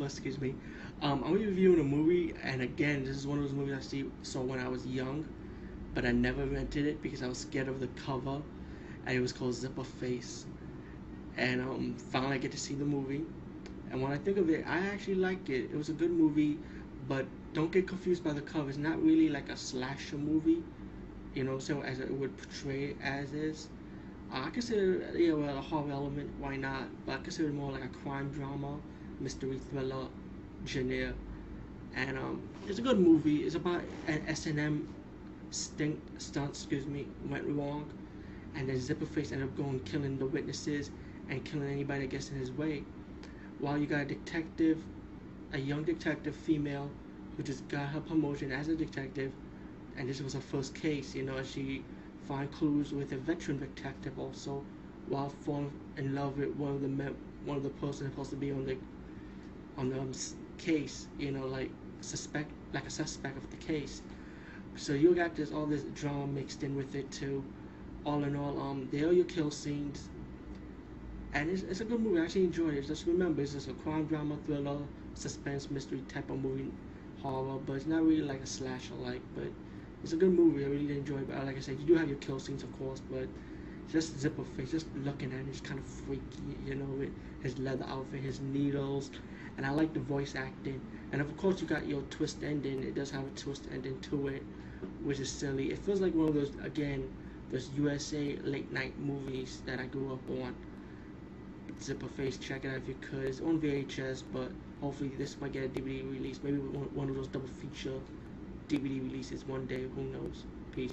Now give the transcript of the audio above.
Zipper, excuse me. Um, I'm reviewing a movie, and again, this is one of those movies I see saw when I was young, but I never rented it because I was scared of the cover, and it was called Zipper Face. And um, finally, I get to see the movie, and when I think of it, I actually like it. It was a good movie, but don't get confused by the cover. It's not really like a slasher movie, you know, so as it would portray as is. I consider it yeah, well, a horror element. Why not? But I consider it more like a crime drama, mystery thriller, genre. And um, it's a good movie. It's about an S and M stink stunt. Excuse me, went wrong, and then Zipperface ended up going killing the witnesses and killing anybody that gets in his way. While you got a detective, a young detective female, who just got her promotion as a detective, and this was her first case. You know, she find clues with a veteran detective also while falling in love with one of the me- one of the person supposed to be on the on the um, case you know like suspect like a suspect of the case. So you got this all this drama mixed in with it too. All in all um there are your kill scenes. And it's, it's a good movie. I actually enjoyed it. Just remember it's just a crime drama thriller suspense mystery type of movie horror but it's not really like a slasher like but it's a good movie. I really enjoy it. But like I said, you do have your kill scenes, of course, but just Zipper Face, just looking at it, it's kind of freaky, you know, with his leather outfit, his needles, and I like the voice acting. And of course, you got your twist ending. It does have a twist ending to it, which is silly. It feels like one of those again, those USA late night movies that I grew up on. Zipper Face, check it out if you could. It's on VHS, but hopefully this might get a DVD release. Maybe one of those double feature DVD releases one day. Who knows? Peace.